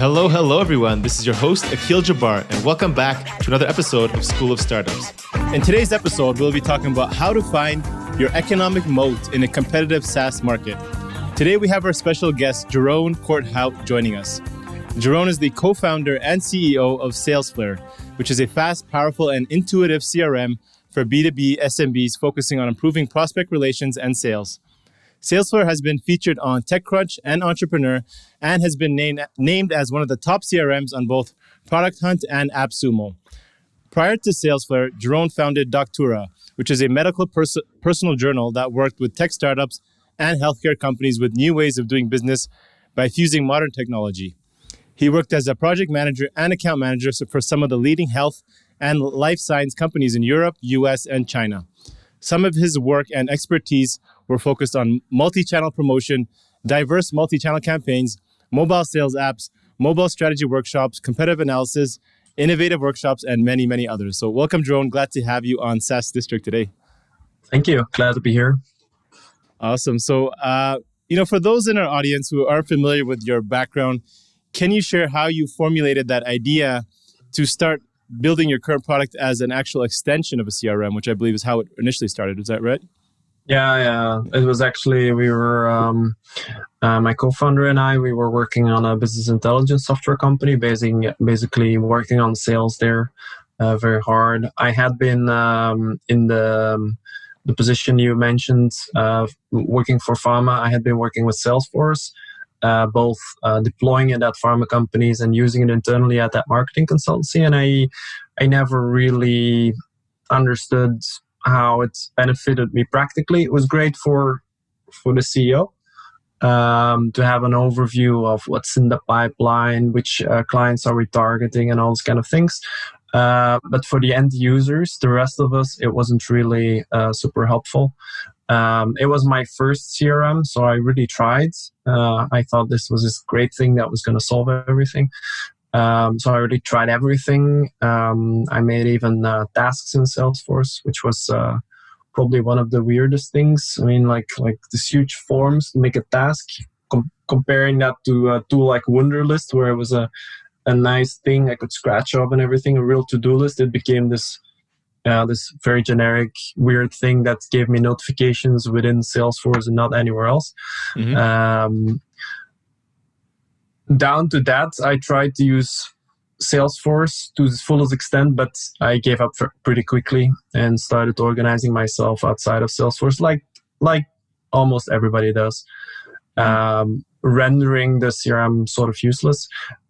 Hello, hello, everyone. This is your host, Akil Jabbar, and welcome back to another episode of School of Startups. In today's episode, we'll be talking about how to find your economic moat in a competitive SaaS market. Today, we have our special guest, Jeroen Corthout, joining us. Jeroen is the co founder and CEO of SalesFlare, which is a fast, powerful, and intuitive CRM for B2B SMBs focusing on improving prospect relations and sales. SalesFlare has been featured on TechCrunch and Entrepreneur and has been named, named as one of the top CRMs on both Product Hunt and AppSumo. Prior to SalesFlare, Jeroen founded Doctura, which is a medical pers- personal journal that worked with tech startups and healthcare companies with new ways of doing business by fusing modern technology. He worked as a project manager and account manager for some of the leading health and life science companies in Europe, US, and China. Some of his work and expertise were focused on multi channel promotion, diverse multi channel campaigns, mobile sales apps, mobile strategy workshops, competitive analysis, innovative workshops, and many, many others. So, welcome, Jeroen. Glad to have you on SAS District today. Thank you. Glad to be here. Awesome. So, uh, you know, for those in our audience who aren't familiar with your background, can you share how you formulated that idea to start building your current product as an actual extension of a CRM, which I believe is how it initially started? Is that right? Yeah, yeah. It was actually we were um, uh, my co-founder and I. We were working on a business intelligence software company, basing basically working on sales there uh, very hard. I had been um, in the um, the position you mentioned, uh, working for pharma. I had been working with Salesforce, uh, both uh, deploying it at pharma companies and using it internally at that marketing consultancy. And I I never really understood how it's benefited me practically. It was great for for the CEO um, to have an overview of what's in the pipeline, which uh, clients are we targeting, and all those kind of things. Uh, but for the end users, the rest of us, it wasn't really uh, super helpful. Um, it was my first CRM, so I really tried. Uh, I thought this was this great thing that was going to solve everything. Um, so I already tried everything. Um, I made even uh, tasks in Salesforce, which was uh, probably one of the weirdest things. I mean, like like this huge forms to make a task. Com- comparing that to a tool like Wunderlist, where it was a a nice thing I could scratch off and everything, a real to do list. It became this uh, this very generic, weird thing that gave me notifications within Salesforce and not anywhere else. Mm-hmm. Um, down to that, I tried to use Salesforce to its fullest extent, but I gave up pretty quickly and started organizing myself outside of Salesforce, like like almost everybody does. Um, rendering the CRM sort of useless.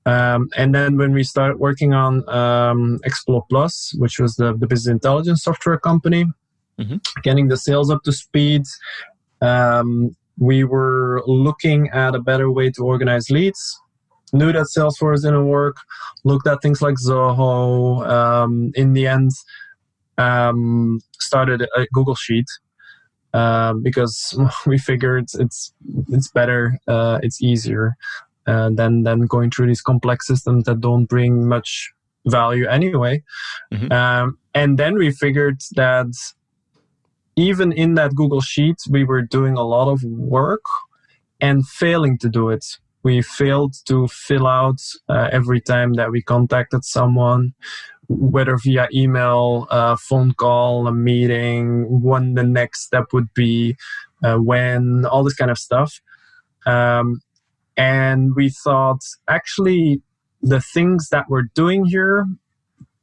Um, and then when we started working on um, Explore Plus, which was the, the business intelligence software company, mm-hmm. getting the sales up to speed, um, we were looking at a better way to organize leads knew that Salesforce didn't work, looked at things like Zoho. Um, in the end, um, started a Google Sheet uh, because we figured it's it's better, uh, it's easier uh, than than going through these complex systems that don't bring much value anyway. Mm-hmm. Um, and then we figured that even in that Google Sheet, we were doing a lot of work and failing to do it we failed to fill out uh, every time that we contacted someone whether via email a phone call a meeting when the next step would be uh, when all this kind of stuff um, and we thought actually the things that we're doing here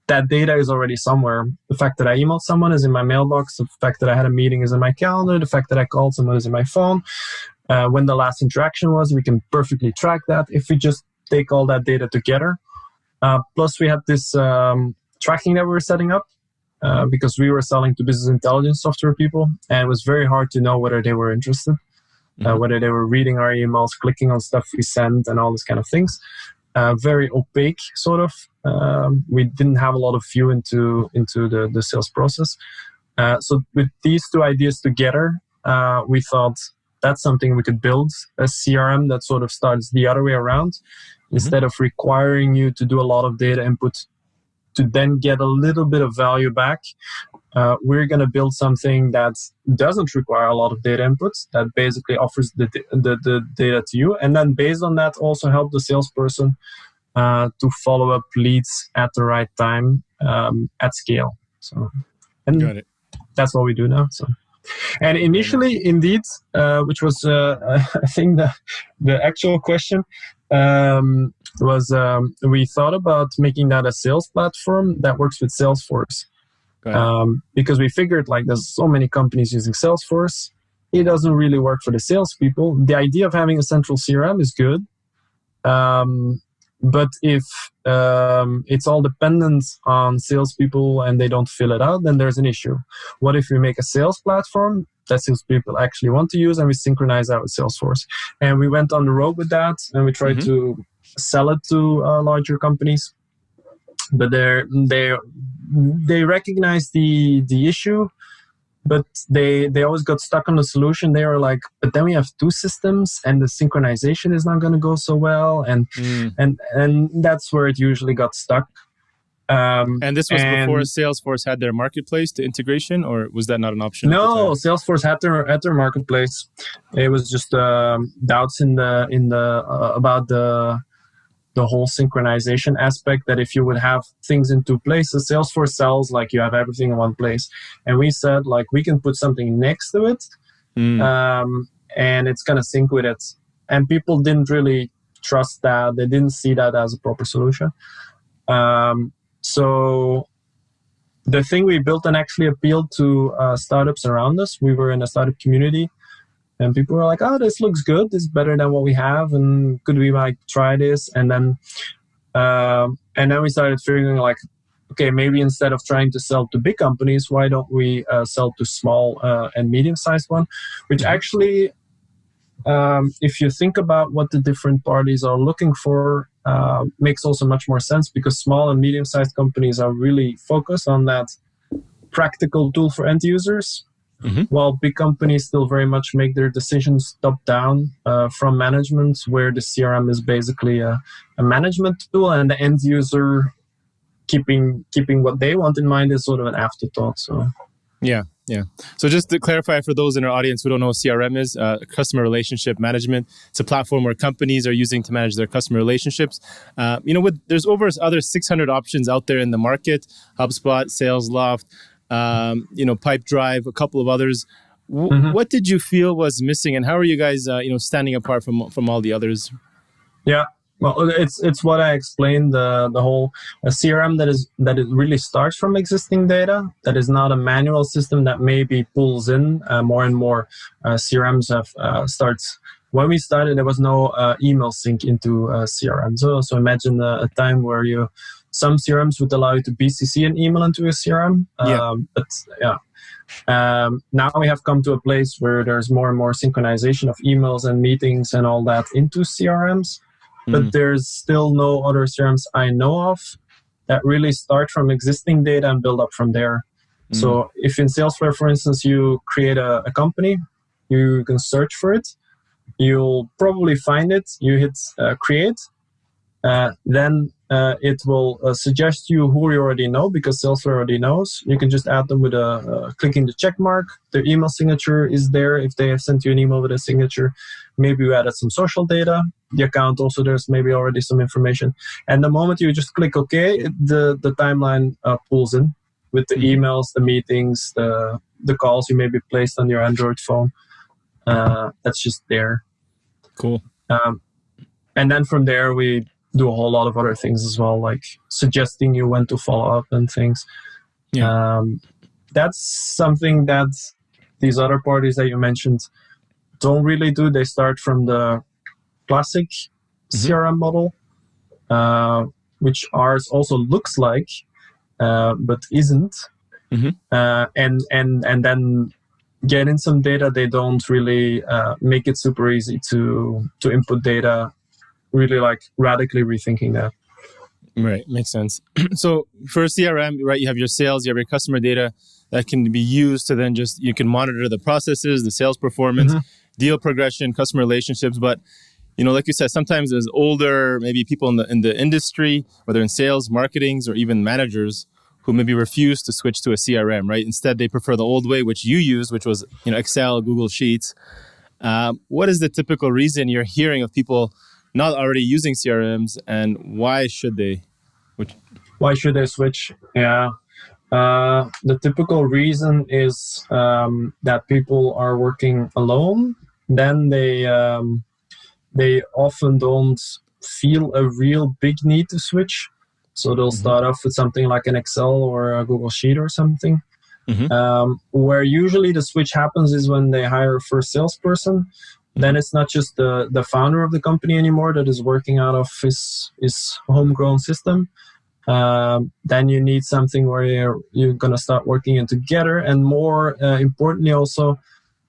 that data is already somewhere. The fact that I emailed someone is in my mailbox. The fact that I had a meeting is in my calendar. The fact that I called someone is in my phone uh, when the last interaction was. We can perfectly track that if we just take all that data together. Uh, plus, we had this um, tracking that we were setting up uh, because we were selling to business intelligence software people, and it was very hard to know whether they were interested, uh, mm-hmm. whether they were reading our emails, clicking on stuff we sent, and all these kind of things. Uh, very opaque, sort of. Um, we didn't have a lot of view into into the, the sales process. Uh, so with these two ideas together, we thought that's something we could build a CRM that sort of starts the other way around. Mm-hmm. Instead of requiring you to do a lot of data input to then get a little bit of value back, uh, we're going to build something that doesn't require a lot of data inputs, that basically offers the, the, the data to you. And then based on that, also help the salesperson uh, to follow up leads at the right time um, at scale. So, and Got it. that's what we do now. So, and initially, indeed, uh, which was uh, I think the the actual question um, was um, we thought about making that a sales platform that works with Salesforce um, because we figured like there's so many companies using Salesforce, it doesn't really work for the salespeople. The idea of having a central CRM is good. Um, but if um, it's all dependent on salespeople and they don't fill it out, then there's an issue. What if we make a sales platform that salespeople actually want to use and we synchronize that with Salesforce? And we went on the road with that and we tried mm-hmm. to sell it to uh, larger companies. But they they they recognize the the issue but they they always got stuck on the solution they were like but then we have two systems and the synchronization is not going to go so well and mm. and and that's where it usually got stuck um, and this was and before Salesforce had their marketplace to integration, or was that not an option? No, Salesforce had their had their marketplace. It was just um, doubts in the in the uh, about the the whole synchronization aspect that if you would have things in two places salesforce sells like you have everything in one place. And we said like we can put something next to it mm. um, and it's going to sync with it. And people didn't really trust that. They didn't see that as a proper solution. Um, so the thing we built and actually appealed to uh, startups around us we were in a startup community and people were like, "Oh, this looks good. This is better than what we have, and could we like try this?" And then, um, and then we started figuring like, okay, maybe instead of trying to sell to big companies, why don't we uh, sell to small uh, and medium-sized one? Which mm-hmm. actually, um, if you think about what the different parties are looking for, uh, makes also much more sense because small and medium-sized companies are really focused on that practical tool for end users Mm-hmm. While big companies still very much make their decisions top down uh, from management, where the CRM is basically a, a, management tool, and the end user keeping keeping what they want in mind is sort of an afterthought. So, yeah, yeah. So just to clarify for those in our audience who don't know what CRM is, uh, customer relationship management. It's a platform where companies are using to manage their customer relationships. Uh, you know, with there's over other 600 options out there in the market: HubSpot, SalesLoft um, you know, Pipedrive, a couple of others. W- mm-hmm. What did you feel was missing, and how are you guys, uh, you know, standing apart from from all the others? Yeah, well, it's it's what I explained the the whole a CRM that is that it really starts from existing data. That is not a manual system that maybe pulls in uh, more and more uh, CRMs have uh, starts. When we started, there was no uh, email sync into uh, CRM. So so imagine a, a time where you some CRMs would allow you to BCC an email into a CRM. Yeah. Um, but yeah. Um, now we have come to a place where there's more and more synchronization of emails and meetings and all that into CRMs. Mm. But there's still no other CRMs I know of that really start from existing data and build up from there. Mm. So if in Salesflare, for instance, you create a, a company, you can search for it. You'll probably find it. You hit uh, create. Uh, then uh, it will uh, suggest you who you already know because Salesflare already knows. You can just add them with a uh, clicking the check mark. Their email signature is there if they have sent you an email with a signature. Maybe you added some social data. The account also there's maybe already some information. And the moment you just click OK, the the timeline uh, pulls in with the mm-hmm. emails, the meetings, the the calls you maybe placed on your Android phone. Uh, that's just there. Cool. Um, and then from there we do a whole lot of other things as well, like suggesting you when to follow up and things. Yeah. Um, that's something that these other parties that you mentioned don't really do. They start from the classic mm-hmm. CRM model, uh, which ours also looks like, uh, but isn't. Mm-hmm. Uh, and and and then getting some data, they don't really uh, make it super easy to to input data really like radically rethinking that. Right, makes sense. so for CRM, right, you have your sales, you have your customer data that can be used to then just you can monitor the processes, the sales performance, mm-hmm. deal progression, customer relationships. But you know, like you said, sometimes there's older, maybe people in the in the industry, whether in sales, marketings, or even managers who maybe refuse to switch to a CRM, right? Instead, they prefer the old way, which you used, which was you know Excel, Google Sheets. Um, what is the typical reason you're hearing of people not already using CRMs, and why should they? Which... Why should they switch? Yeah. Uh, the typical reason is um, that people are working alone. Then they um, they often don't feel a real big need to switch. So they'll mm-hmm. start off with something like an Excel or a Google Sheet or something. Mm-hmm. Um, where usually the switch happens is when they hire a first salesperson. Then it's not just the, the founder of the company anymore that is working out of his, his homegrown system. Um, then you need something where you're, you're going to start working in together. And more uh, importantly, also,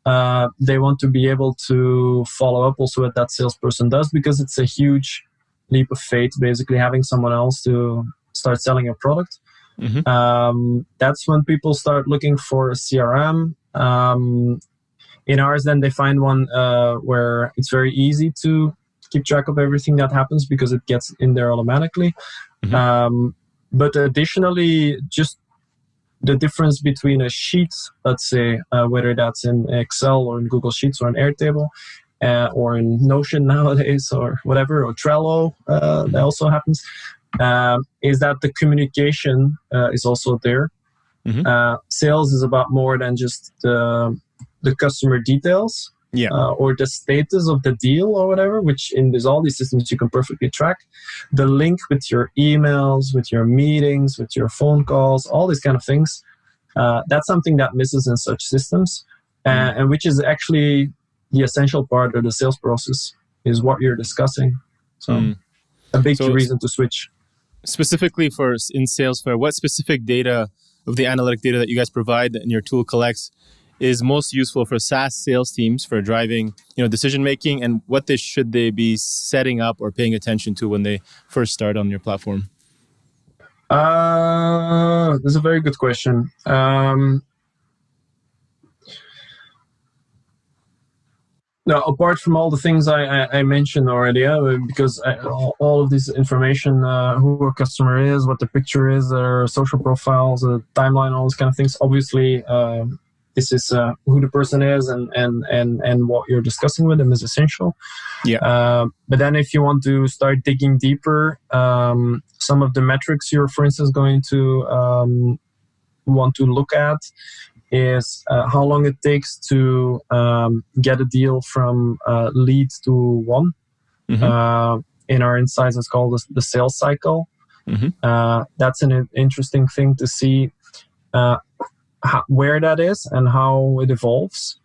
uh, they want to be able to follow up also what that salesperson does because it's a huge leap of faith, basically having someone else to start selling a product. Mm-hmm. Um, that's when people start looking for a CRM. Um, in ours, then they find one uh, where it's very easy to keep track of everything that happens because it gets in there automatically. Mm-hmm. Um, but additionally, just the difference between a sheet, let's say, uh, whether that's in Excel or in Google Sheets or in Airtable, uh, or in Notion nowadays, or whatever, or Trello, uh, that also happens, um, is that the communication uh, is also there. Mm-hmm. Uh, sales is about more than just the, the customer details yeah. Uh, or the status of the deal or whatever, which in this, all these systems you can perfectly track. The link with your emails, with your meetings, with your phone calls, all these kind of things. Uh, that's something that misses in such systems, uh, mm. and which is actually the essential part of the sales process is what you're discussing. So, mm. a big so reason to switch. Specifically for in Salesflare, what specific data of the analytic data that you guys provide and your tool collects is most useful for SaaS sales teams for driving, you know, decision making, and what they should they be setting up or paying attention to when they first start on your platform? Uh, that's a very good question. Um, now, apart from all the things I, I, I mentioned already, uh, because I, all of this information, uh, who a customer is, what the picture is, their social profiles, the timeline, all those kind of things, obviously um, this is uh, who the person is and and and and what you're discussing with them is essential. Yeah. Uh, but then if you want to start digging deeper um, some of the metrics you're for instance going to um, want to look at is uh, how long it takes to um, get a deal from uh, lead to one. Mm-hmm. Uh, in our insights it's called the, the sales cycle. Mm-hmm. Uh, that's an interesting thing to see how, where that is and how it evolves.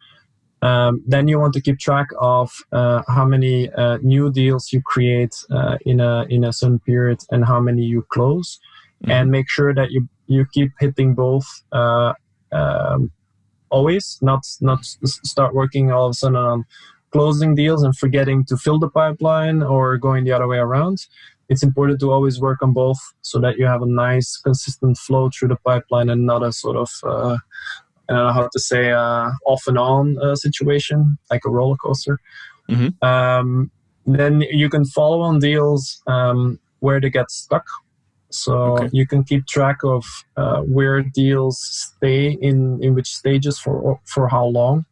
Um, then you want to keep track of uh, how many uh, new deals you create uh, in a in a certain period and how many you close, mm-hmm. and make sure that you you keep hitting both uh, um, always. Not not start working all of a sudden on closing deals and forgetting to fill the pipeline or going the other way around it's important to always work on both so that you have a nice consistent flow through the pipeline and not a sort of uh, I don't know how to say uh, off and on uh, situation like a roller coaster. Mm-hmm. Um, then you can follow on deals um, where they get stuck. So okay. you can keep track of uh, where deals stay in in which stages for for how long.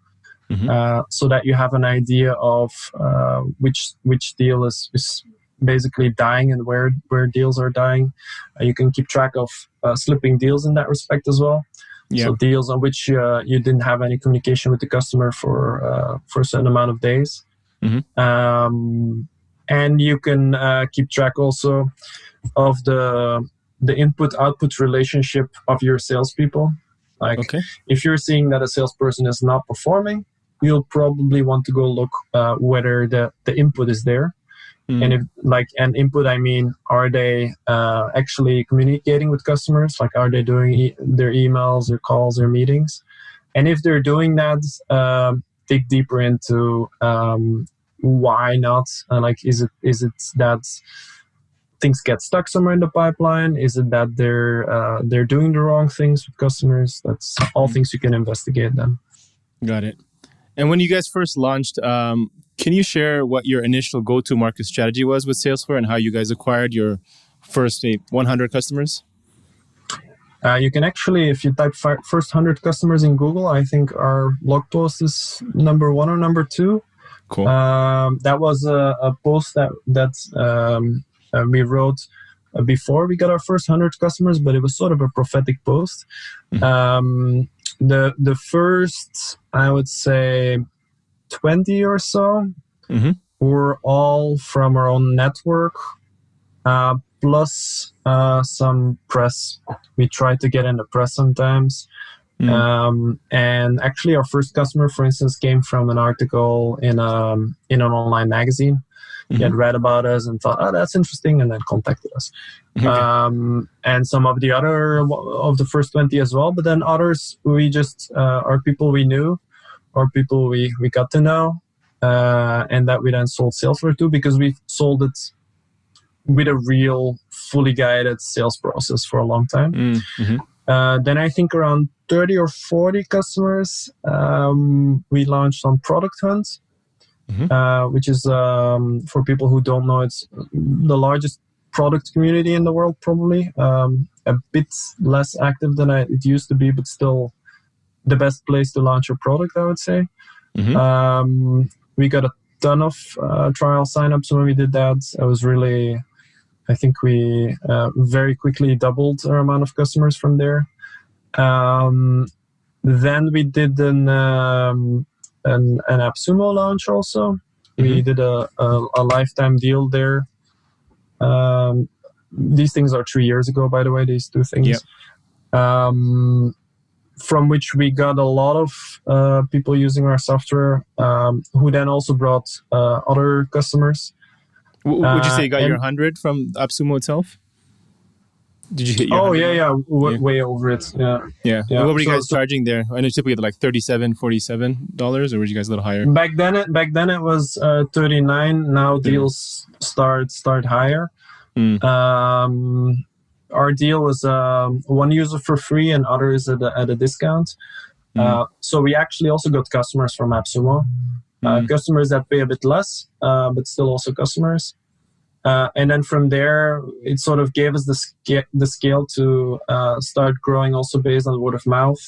Mm-hmm. Uh, so that you have an idea of uh, which which deal is, is basically dying and where where deals are dying. Uh, you can keep track of uh, slipping deals in that respect as well. Yeah. So deals on which uh, you didn't have any communication with the customer for uh, for a certain amount of days. Mm-hmm. Um, and you can uh, keep track also of the the input output relationship of your salespeople. Like okay. if you're seeing that a salesperson is not performing, you'll probably want to go look uh, whether the, the input is there Mm. And if like an input, I mean, are they uh, actually communicating with customers? Like, are they doing e- their emails, their calls, their meetings? And if they're doing that, uh, dig deeper into um, why not. Uh, like, is it is it that things get stuck somewhere in the pipeline? Is it that they're uh, they're doing the wrong things with customers? That's all mm. things you can investigate. Then. Got it. And when you guys first launched, um, can you share what your initial go-to market strategy was with Salesflare and how you guys acquired your first 100 customers? Uh, you can actually, if you type first 100 customers in Google, I think our blog post is number one or number two. Cool. Um, that was a, a post that that um, uh, we wrote uh, before we got our first hundred customers, but it was sort of a prophetic post. Mhm. Um, the the first, I would say, twenty or so Mhm. were all from our own network, uh, plus uh, some press. We tried to get in the press sometimes. Mm. Um, and actually, our first customer, for instance, came from an article in um, in an online magazine. He had read about us and thought, "Oh, that's interesting," and then contacted us. Okay. Um, and some of the other of the first twenty as well. But then others, we just uh, are people we knew, or people we we got to know, uh, and that we then sold Salesflare to because we sold it with a real, fully guided sales process for a long time. Mm, mhm. Uh, then I think around 30 or 40 customers um, we launched on Product Hunt, Mhm. uh, which is um, for people who don't know, it's the largest product community in the world, probably. Um, a bit less active than I, it used to be, but still the best place to launch your product, I would say. Mhm. Um, we got a ton of uh, trial signups when we did that. I was really, I think we uh, very quickly doubled our amount of customers from there. Um, then we did an um, an, an AppSumo launch also. We Mhm. did a, a, a lifetime deal there. Um, these things are three years ago, by the way. These two things. Yep. Um, from which we got a lot of uh, people using our software, um, who then also brought uh, other customers. W- would you say you got Uh, your 100 from AppSumo itself? Did you hit your Oh 100? yeah, yeah, w- Yeah. way over it. Yeah. Yeah. Yeah. What were you So- guys so- charging there? I know typically like 37 $47, or were you guys a little higher? Back then, it back then it was uh, 39. Now deals start start higher. Mm. Um, our deal was um, one user for free and others at a, at a discount. Mm. Uh, so we actually also got customers from AppSumo. Uh, Mm. customers that pay a bit less, uh, but still also customers. Uh, and then from there, it sort of gave us the, sca- the scale to uh, start growing also based on word of mouth,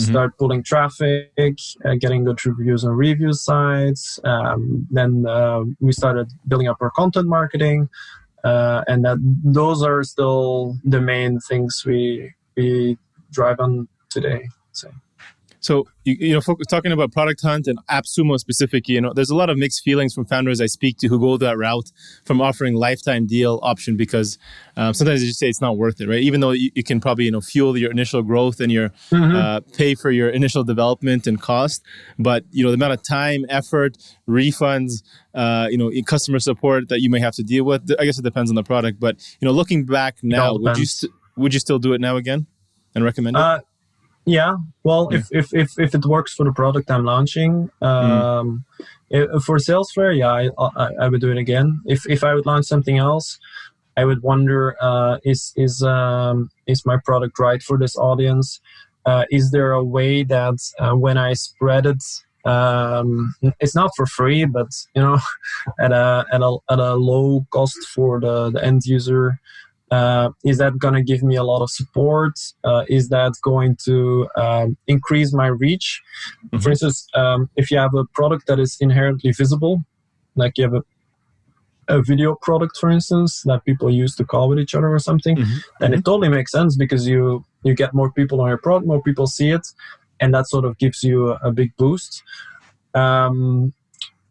Mhm. start pulling traffic, uh, getting good reviews on review sites. Um, then uh, we started building up our content marketing. Uh, and that those are still the main things we we drive on today. So. So you, you know, focus, talking about Product Hunt and AppSumo specifically, you know, there's a lot of mixed feelings from founders I speak to who go that route from offering lifetime deal option because um, sometimes they just say it's not worth it, right? Even though you, you can probably you know fuel your initial growth and your uh, pay for your initial development and cost, but you know the amount of time, effort, refunds, uh, you know, customer support that you may have to deal with. I guess it depends on the product, but you know, looking back now, would you st- would you still do it now again and recommend it? Uh, yeah. Well, if, if if if it works for the product I'm launching, um, i- for Salesflare, yeah, I, I I would do it again. If if I would launch something else, I would wonder uh, is is um, is my product right for this audience? Uh, is there a way that uh, when I spread it, um, it's not for free, but you know, at a at a at a low cost for the, the end user, uh, is that going to give me a lot of support? Uh, is that going to um, increase my reach? Mhm. For instance, um, if you have a product that is inherently visible, like you have a, a video product, for instance, that people use to call with each other or something, Mhm. then it totally makes sense because you you get more people on your product, more people see it, and that sort of gives you a, a big boost. Um,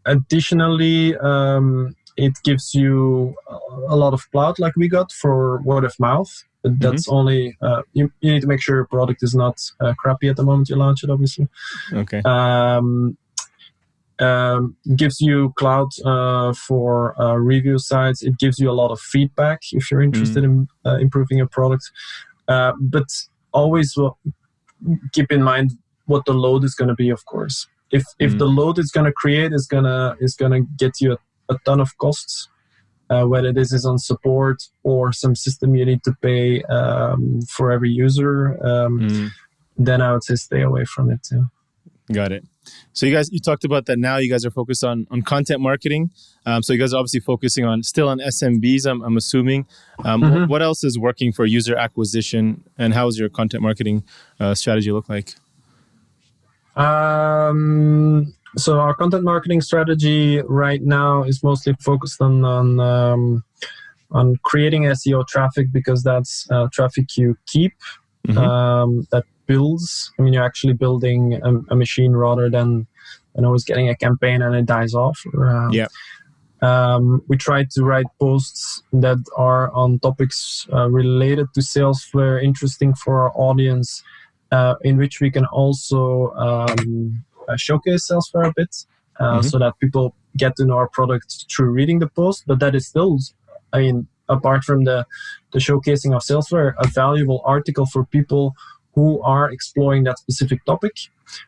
additionally, um, it gives you a lot of cloud, like we got for word of mouth. But that's only uh, you, you need to make sure your product is not uh, crappy at the moment you launch it, obviously Okay. um, um, gives you cloud uh, for uh, review sites. It gives you a lot of feedback if you're interested in uh, improving your product. Uh, but always well, keep in mind what the load is going to be. Of course, if if Mm. the load it's going to create is gonna is gonna get you a, a ton of costs. Uh, whether this is on support or some system you need to pay um, for every user, um, Mm. then I would say stay away from it too. Got it. So you guys, you talked about that. Now you guys are focused on on content marketing. Um, so you guys are obviously focusing on still on SMBs. I'm, I'm assuming. Um, Mhm. What else is working for user acquisition, and how is your content marketing uh, strategy look like? Um, so our content marketing strategy right now is mostly focused on on um, on creating SEO traffic because that's uh, traffic you keep Mhm. um, that builds. I mean, you're actually building a, a machine rather than than always getting a campaign and it dies off. Um, Yeah. Um, we try to write posts that are on topics uh, related to sales Salesforce, interesting for our audience, uh, in which we can also uh, showcase Salesflare a bit, uh, Mhm. so that people get to know our product through reading the post. But that is still, I mean, apart from the the showcasing of Salesflare, a valuable article for people who are exploring that specific topic.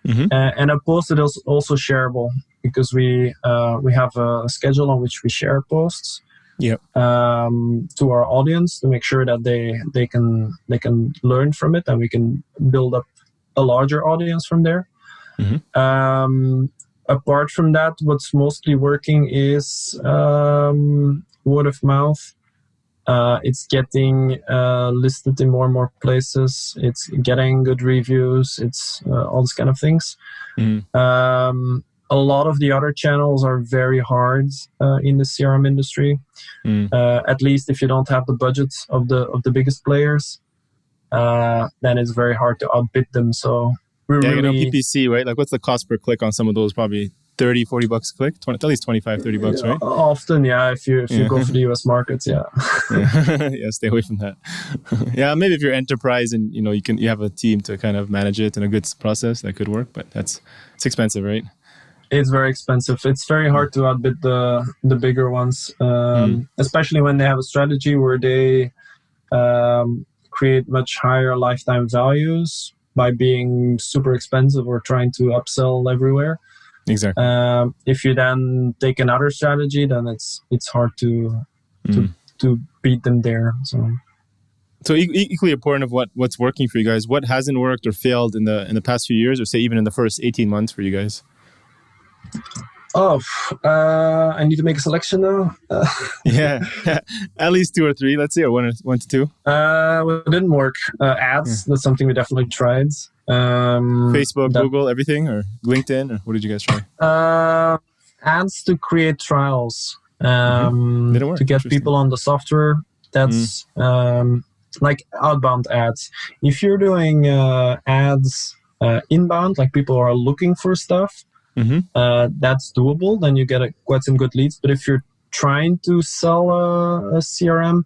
Mhm. Uh, and a post that is also shareable because we uh, we have a schedule on which we share posts Yep. um, to our audience to make sure that they they can they can learn from it and we can build up a larger audience from there. Mhm. Um, apart from that, what's mostly working is um, word of mouth. Uh, it's getting uh, listed in more and more places. It's getting good reviews. It's uh, all these kind of things. Mhm. Um, a lot of the other channels are very hard uh, in the CRM industry. Mm. Uh, at least if you don't have the budgets of the of the biggest players, uh, then it's very hard to outbid them. So we're Yeah, you know, PPC, right? Like, what's the cost per click on some of those? Probably 30, 40 bucks a click, 20, at least 25, 30 bucks, right? often, yeah. If you if you Yeah. go for the US markets, yeah. yeah. yeah, stay away from that. yeah, maybe if you're enterprise and you know you can you have a team to kind of manage it and a good process that could work, but that's it's expensive, right? it's very expensive. It's very hard to outbid the the bigger ones, um, especially when they have a strategy where they um, create much higher lifetime values by being super expensive or trying to upsell everywhere. Exactly. Um, if you then take another strategy, then it's it's hard to to Mm. to beat them there. So. So equally important of what what's working for you guys. What hasn't worked or failed in the in the past few years, or say even in the first eighteen months for you guys? Oh, uh, I need to make a selection now. Uh, Yeah, at least two or three. Let's see, or one one to two. Uh, well, it didn't work. Uh, ads, that's something we definitely tried. Um, Facebook, that- Google, everything, or LinkedIn, or what did you guys try? Uh, ads to create trials. Um, Didn't work. To get people on the software. That's um, like outbound ads. If you're doing uh, ads uh, inbound, like people are looking for stuff, Mm-hmm. uh, that's doable. Then you get a, quite some good leads. But if you're trying to sell a, a CRM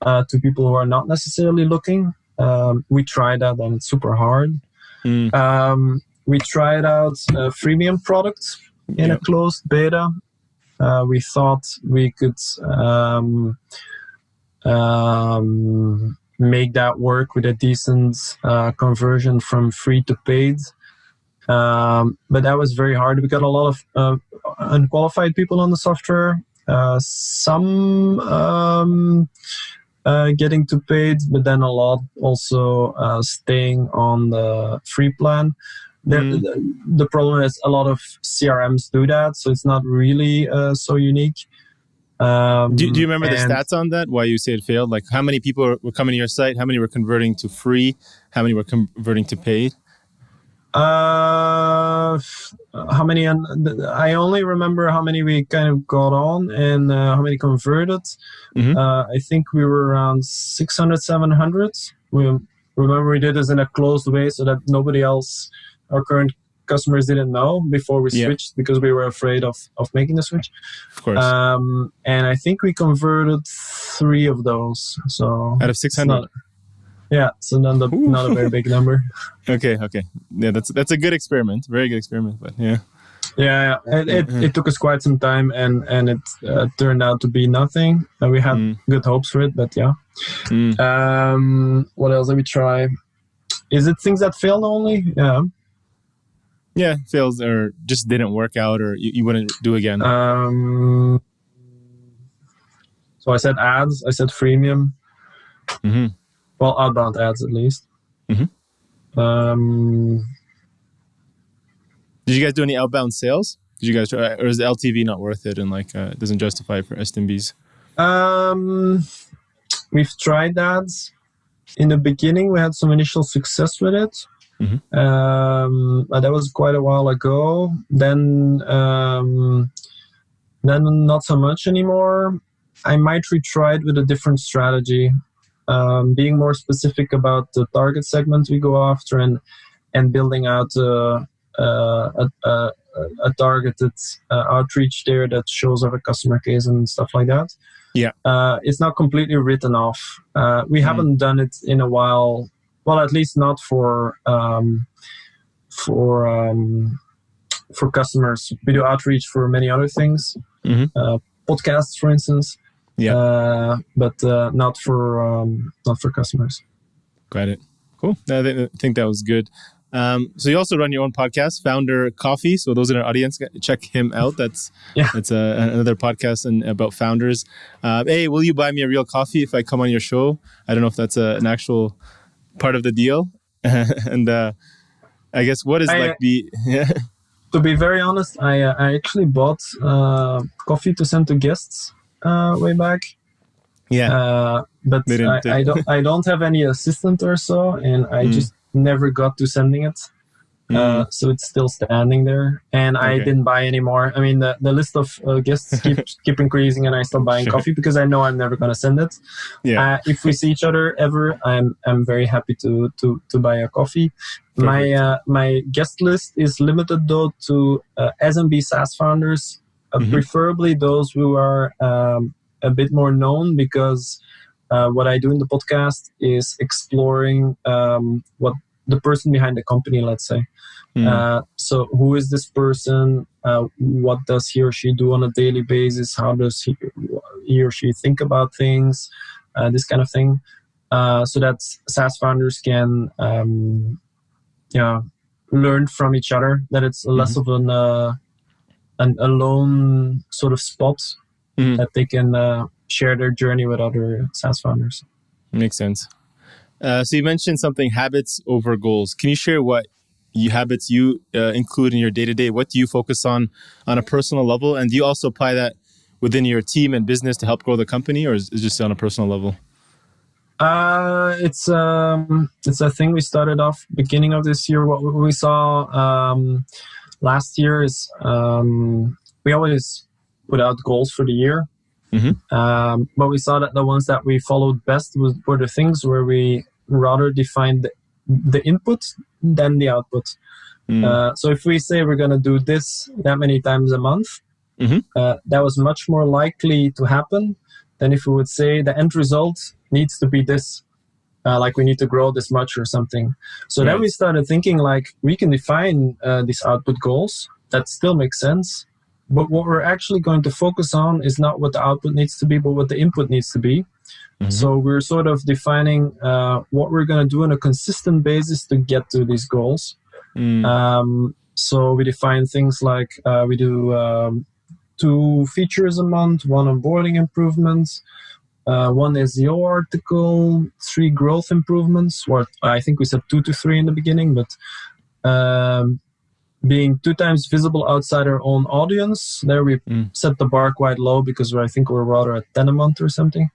uh, to people who are not necessarily looking, um, we try that and it's super hard. Mm. Um, we tried out a freemium product in Yeah. a closed beta. Uh, we thought we could um, um, make that work with a decent uh, conversion from free to paid. Um, but that was very hard. We got a lot of uh, unqualified people on the software. Uh, some um, uh, getting to paid, but then a lot also uh, staying on the free plan. Mm. the, the problem is a lot of CRMs do that, so it's not really uh, so unique. Um, Do, do you remember the stats on that? Why you say it failed? Like how many people were coming to your site? How many were converting to free? How many were converting to paid? Uh, how many? I only remember how many we kind of got on and uh, how many converted. Mhm. Uh, I think we were around 600, 700. We remember we did this in a closed way so that nobody else, our current customers, didn't know before we Yeah. switched because we were afraid of of making the switch. Of course, Um, and I think we converted three of those. So out of six hundred. not- yeah, so not a, not a very big number. Okay, okay, yeah, that's that's a good experiment, very good experiment. But yeah, Yeah, it, it, Mhm. it took us quite some time, and and it uh, turned out to be nothing. Uh, we had Mm. good hopes for it, but yeah. Mm. Um, what else did we try? Is it things that failed only? Yeah. yeah, fails or just didn't work out, or you, you wouldn't do again. Um, so I said ads. I said freemium. hmm Well, outbound ads at least. Mhm. Um, Did you guys do any outbound sales? Did you guys try, or is the LTV not worth it and like uh, doesn't justify for SMBs? Um, we've tried that. In the beginning, we had some initial success with it. Mm-hmm. Um, that was quite a while ago. Then, um, then not so much anymore. I might retry it with a different strategy, um, being more specific about the target segment we go after and and building out uh, uh, a, a, a, targeted uh, outreach there that shows our customer case and stuff like that. Yeah, uh, it's not completely written off. Uh, we mm haven't done it in a while. Well, at least not for um, for um, for customers. We do outreach for many other things, mm-hmm. uh, podcasts, for instance. Yeah, uh, but uh, not for um, not for customers. Got it. Cool. I think that was good. Um, so you also run your own podcast, Founder Coffee. So those in our audience, check him out. That's yeah, that's a, another podcast and about founders. Uh, hey, will you buy me a real coffee if I come on your show? I don't know if that's a, an actual part of the deal. and uh, I guess what is I, like the to be very honest, I uh, I actually bought uh, coffee to send to guests uh, way back. Yeah, uh, but I, I, don't I don't have any assistant or so, and I mm. just never got to sending it. Mm. Uh, so it's still standing there, and okay. I didn't buy anymore. I mean, the, the list of uh, guests keep keep increasing, and I stop buying sure. coffee because I know I'm never gonna send it. Yeah. Uh, if we see each other ever, I'm I'm very happy to to to buy a coffee. Perfect. My uh, my guest list is limited though to uh, SMB SaaS founders, mm-hmm. preferably those who are um, a bit more known because uh, what I do in the podcast is exploring um, what the person behind the company, let's say. Mm. Uh, so, who is this person? Uh, what does he or she do on a daily basis? How does he, he or she think about things? Uh, this kind of thing. Uh, so that SaaS founders can, um, yeah, learn from each other. That it's mm-hmm. less of an, uh, an alone sort of spot mm. that they can share their journey with other SaaS founders. Makes sense. Uh, so you mentioned something habits over goals. Can you share what you habits you uh, include in your day to day? What do you focus on on a personal level, and do you also apply that within your team and business to help grow the company, or is it just on a personal level? Uh, it's um, it's a thing we started off beginning of this year. What we saw um, last year is um, we always put out goals for the year, Mm-hmm. Um, but we saw that the ones that we followed best was, were the things where we rather defined the, the input than the output. Mm. Uh, so if we say we're going to do this that many times a month, mm-hmm. uh, that was much more likely to happen than if we would say the end result needs to be this. Uh, like we need to grow this much or something. So right. then we started thinking like we can define uh, these output goals that still make sense, but what we're actually going to focus on is not what the output needs to be, but what the input needs to be. Mm-hmm. So we're sort of defining uh, what we're going to do on a consistent basis to get to these goals. Mm. Um, so we define things like uh, we do um, two features a month, one onboarding improvements, uh, one SEO article, three growth improvements. Or I think we said two to three in the beginning, but um, being two times visible outside our own audience. There we mm. set the bar quite low because I think we're rather at 10 a month or something.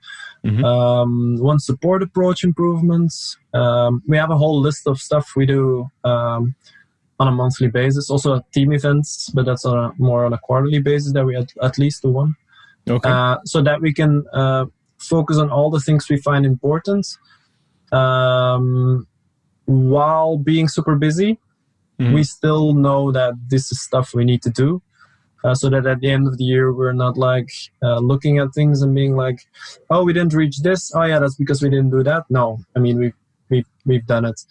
Mm-hmm. Um, one support approach improvements. Um, we have a whole list of stuff we do um, on a monthly basis. Also team events, but that's on a, more on a quarterly basis that we at, at least do one. Okay. Uh, so that we can uh, focus on all the things we find important um, while being super busy mm-hmm. we still know that this is stuff we need to do. Uh, so that at the end of the year we're not like uh, looking at things and being like, "Oh, we didn't reach this. Oh, yeah, that's because we didn't do that." No, I mean we've we've we've done it.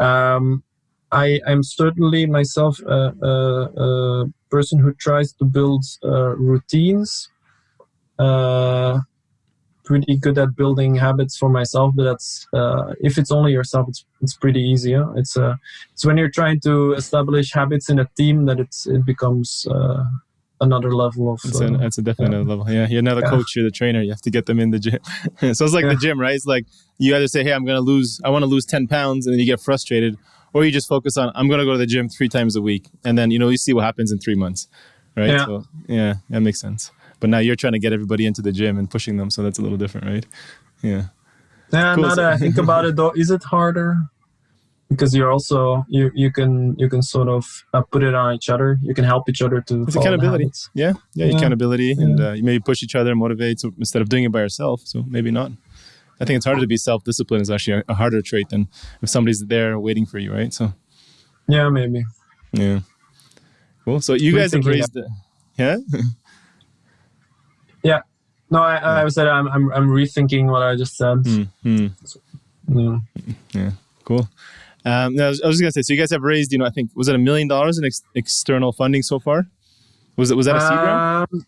Um, I am certainly myself a, a, a, person who tries to build uh, routines. Uh, pretty good at building habits for myself but that's uh, if it's only yourself it's it's pretty easy huh? it's uh it's when you're trying to establish habits in a team that it's it becomes uh, another level of it's, a, it's a definite yeah. level yeah you're another yeah. coach you're the trainer you have to get them in the gym so it's like yeah. the gym right it's like you either say hey i'm gonna lose i want to lose 10 pounds and then you get frustrated or you just focus on i'm gonna go to the gym three times a week and then you know you see what happens in three months right yeah. so yeah that makes sense but now you're trying to get everybody into the gym and pushing them, so that's a little different, right? Yeah. Yeah. Cool. Now that I think about it, though, is it harder? because you're also you you can you can sort of uh, put it on each other. You can help each other to It's accountability. Yeah, yeah, Yeah. accountability, and uh, you maybe push each other, motivate so instead of doing it by yourself. So maybe not. I think it's harder to be self-disciplined. Is actually a, harder trait than if somebody's there waiting for you, right? So Yeah, maybe. yeah, cool. So you guys have raised, the, yeah, No, I, I said I'm, I'm I'm rethinking what I just said. Hmm, hmm. Yeah. cool. Um, I, was, I was just gonna say, so you guys have raised, you know, I think was it a million dollars in ex- external funding so far? Was it was that a seed round? Um,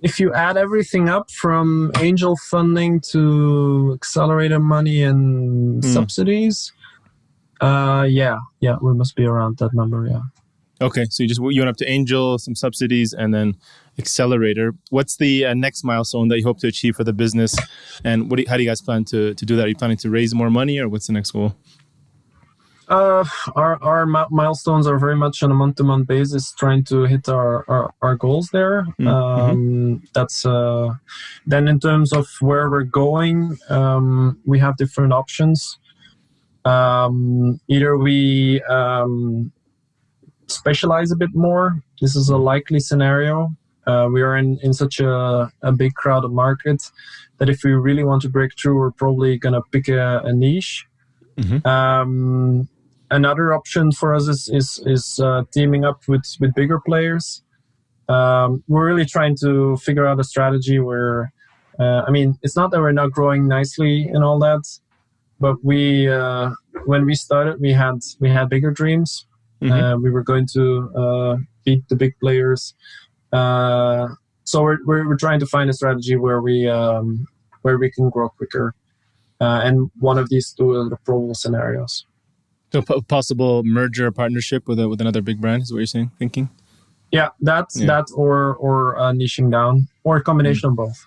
if you add everything up from angel funding to accelerator money and Hmm. subsidies, uh, yeah, yeah, we must be around that number. Yeah. Okay, so you just you went up to Angel, some subsidies, and then Accelerator. What's the uh, next milestone that you hope to achieve for the business, and what do you, how do you guys plan to to do that? Are you planning to raise more money, or what's the next goal? Uh, our our mi- milestones are very much on a month to month basis, trying to hit our our, our goals there. Mm, Um, that's uh, then in terms of where we're going, um, we have different options. Um, either we um, specialize a bit more. This is a likely scenario. Uh, we are in, in such a, a big crowded market that if we really want to break through, we're probably going to pick a, a niche. Mhm. Um, another option for us is is, is uh, teaming up with, with bigger players. Um, we're really trying to figure out a strategy where, uh, I mean, it's not that we're not growing nicely and all that, but we uh, when we started, we had we had bigger dreams. Mhm. Uh, we were going to uh, beat the big players. Uh, so we're, we're we're trying to find a strategy where we um, where we can grow quicker. Uh, and one of these two are the probable scenarios. So po- possible merger partnership with a, with another big brand is what you're saying, thinking. Yeah, that's Yeah. that or or uh, niching down or a combination of both.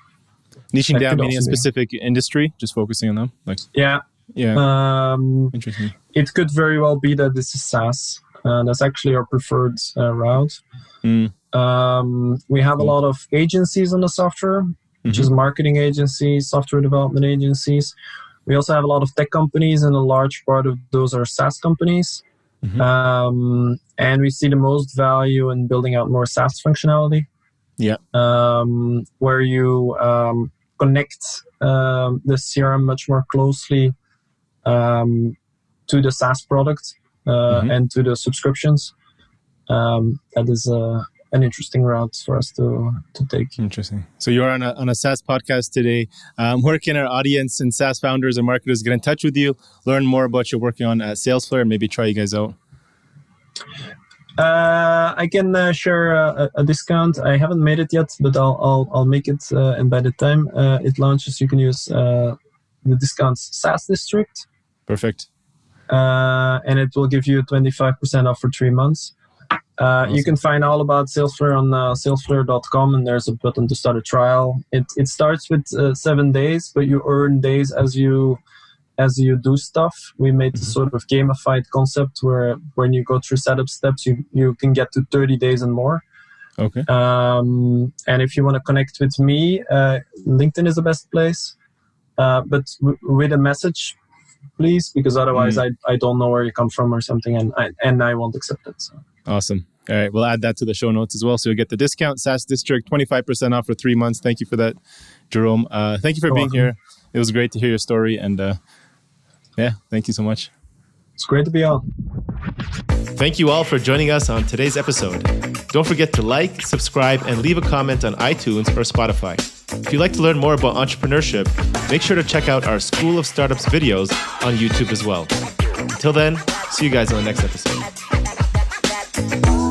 Niching That down, meaning a also be. specific industry, just focusing on them. Like, Yeah, yeah, um, interesting. it could very well be that this is SaaS. Uh, that's actually our preferred uh, route. Mm. Um, we have a lot of agencies on the software, which Mhm. is marketing agencies, software development agencies. We also have a lot of tech companies, and a large part of those are SaaS companies. Mhm. Um, and we see the most value in building out more SaaS functionality. Yeah. Um, where you um, connect um, the CRM much more closely um, to the SaaS product uh, Mhm. and to the subscriptions. Um, that is uh, an interesting route for us to to take. Interesting. So you're on a, on a SaaS podcast today. Um, where can our audience and SaaS founders and marketers get in touch with you, learn more about your working on at Salesflare, and maybe try you guys out? Uh, I can uh, share a, a discount. I haven't made it yet, but I'll I'll, I'll make it. Uh, and by the time uh, it launches, you can use uh, the discount SaaS District, Perfect. uh, and it will give you 25% off for three months. Uh, You can find all about Salesflare on uh, salesflare.com, and there's a button to start a trial. It it starts with uh, seven days, but you earn days as you as you do stuff. We made Mhm. this sort of gamified concept where when you go through setup steps, you you can get to 30 days and more. Okay. Um, and if you want to connect with me, uh, LinkedIn is the best place. Uh, but w- with a message, please, because otherwise I, I don't know where you come from or something, and I and I won't accept it. So. Awesome. All right. We'll add that to the show notes as well. So you'll get the discount SaaS District, 25% off for three months. Thank you for that, Jerome. Uh, thank you for You're being welcome. here. It was great to hear your story. And uh, yeah, thank you so much. It's great to be on. Thank you all for joining us on today's episode. Don't forget to like, subscribe, and leave a comment on iTunes or Spotify. If you'd like to learn more about entrepreneurship, make sure to check out our School of Startups videos on YouTube as well. Until then, see you guys on the next episode. Oh,